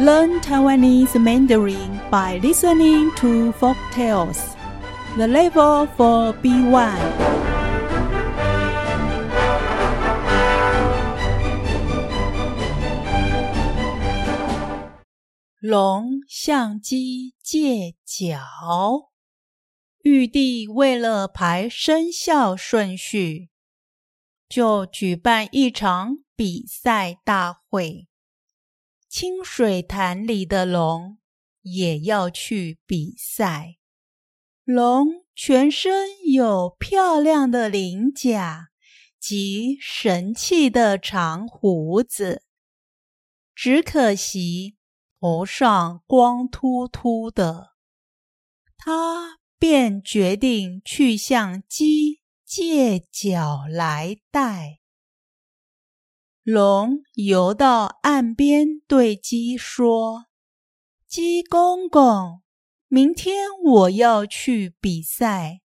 Learn Taiwanese Mandarin by listening to folk tales. The level for B1. 龙向鸡借脚。玉帝为了排生肖顺序，就举办一场比赛大会。清水潭里的龙也要去比赛。龙全身有漂亮的鳞甲及神气的长胡子，只可惜头上光秃秃的。他便决定去向鸡借脚来戴。龙游到岸边，对鸡说：“鸡公公，明天我要去比赛，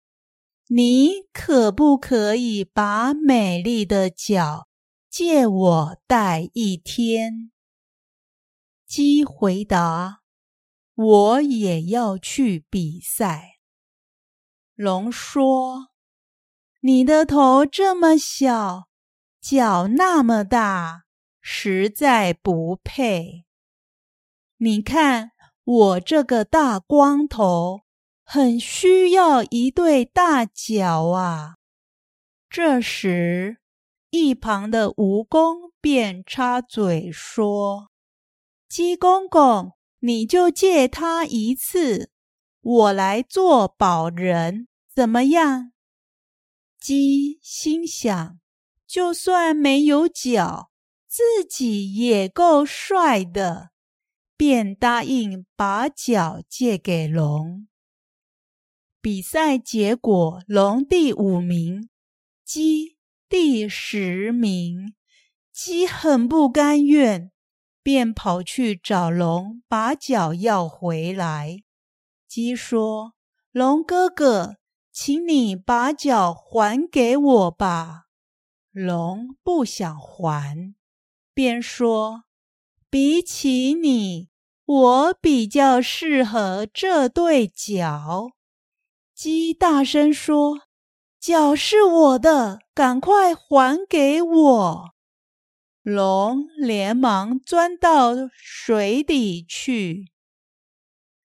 你可不可以把美丽的脚借我戴一天？”鸡回答：“我也要去比赛。”龙说：“你的头这么小。”脚那么大，实在不配。你看我这个大光头，很需要一对大脚啊！这时，一旁的蜈蚣便插嘴说：“鸡公公，你就借他一次，我来做保人，怎么样？”鸡心想。就算没有脚，自己也够帅的，便答应把脚借给龙。比赛结果，龙第五名，鸡第十名。鸡很不甘愿，便跑去找龙，把脚要回来。鸡说：“龙哥哥，请你把脚还给我吧。”龙不想还，便说：“比起你，我比较适合这对脚。”鸡大声说：“脚是我的，赶快还给我！”龙连忙钻到水底去。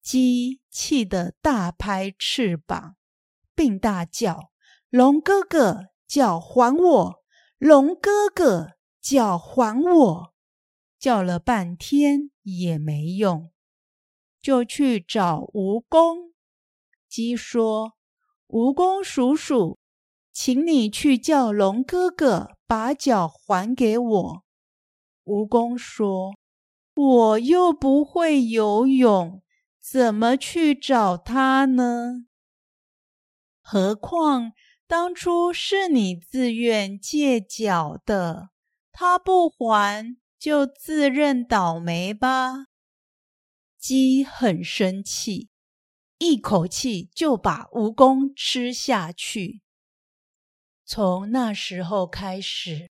鸡气得大拍翅膀，并大叫：“龙哥哥，脚还我！”龙哥哥，脚还我！叫了半天也没用，就去找蜈蚣。鸡说：“蜈蚣叔叔，请你去叫龙哥哥把脚还给我。”蜈蚣说：“我又不会游泳，怎么去找他呢？何况……”当初是你自愿借脚的，他不还就自认倒霉吧。鸡很生气，一口气就把蜈蚣吃下去。从那时候开始，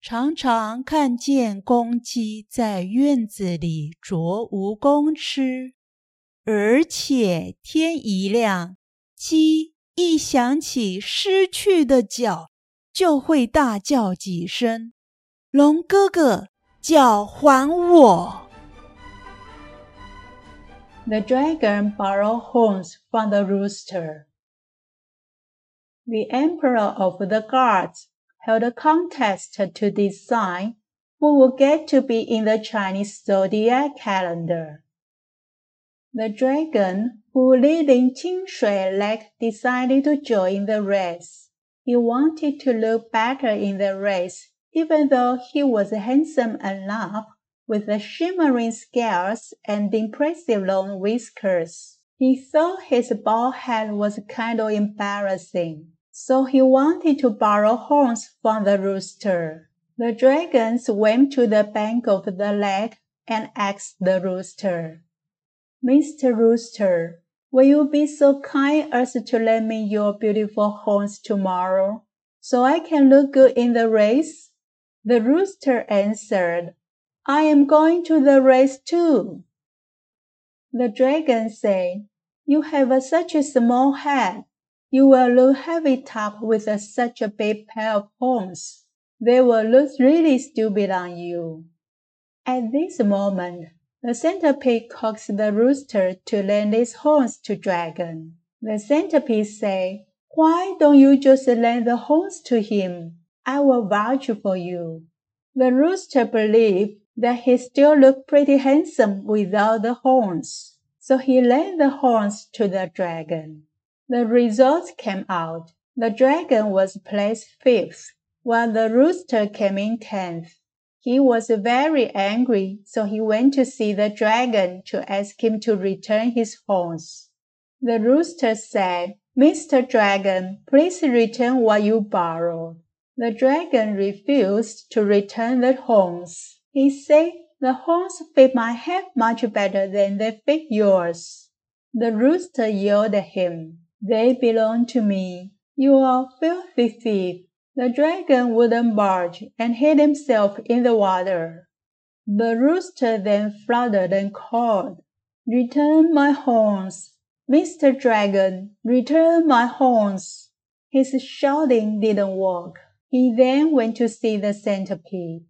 常常看见公鸡在院子里啄蜈蚣吃，而且天一亮，鸡。一想起失去的脚，就会大叫几声：“龙哥哥，脚还我！” The dragon borrowed horns from the rooster. The emperor of the gods held a contest to decide who would get to be in the Chinese zodiac calendar. The dragon who in Qingshui Lake decided to join the race. He wanted to look better in the race, even though he was handsome enough with the shimmering scales and impressive long whiskers. He thought his bald head was kind of embarrassing, so he wanted to borrow horns from the rooster. The dragon swam to the bank of the lake and asked the rooster, Mr. Rooster, will you be so kind as to lend me your beautiful horns tomorrow, so I can look good in the race? The rooster answered, I am going to the race too. The dragon said, You have such a small head. You will look heavy top with such a big pair of horns. They will look really stupid on you. At this moment, the centipede coaxed the rooster to lend his horns to Dragon. The centipede said, Why don't you just lend the horns to him? I will vouch for you. The rooster believed that he still looked pretty handsome without the horns, so he lent the horns to the dragon. The results came out. The dragon was placed fifth, while the rooster came in tenth. He was very angry, so he went to see the dragon to ask him to return his horns. The rooster said, Mr. Dragon, please return what you borrowed. The dragon refused to return the horns. He said, The horns fit my head much better than they fit yours. The rooster yelled at him, They belong to me. You are a filthy thief. The dragon wouldn't budge and hid himself in the water. The rooster then fluttered and called, Return my horns. Mr. Dragon, return my horns. His shouting didn't work. He then went to see the centipede.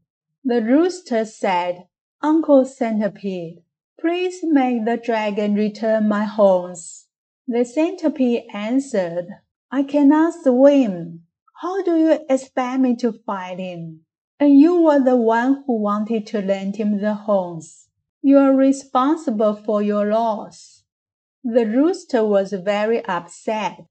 The rooster said, Uncle Centipede, please make the dragon return my horns. The centipede answered, I cannot swim. How do you expect me to fight him? And you were the one who wanted to lend him the horns. You are responsible for your loss. The rooster was very upset,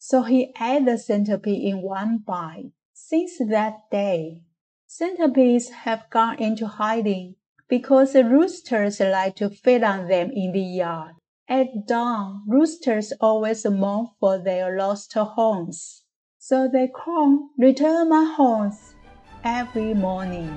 so he ate the centipede in one bite. Since that day, centipedes have gone into hiding because the roosters like to feed on them in the yard. At dawn, roosters always mourn for their lost horns, so they crow, Return my horns, every morning.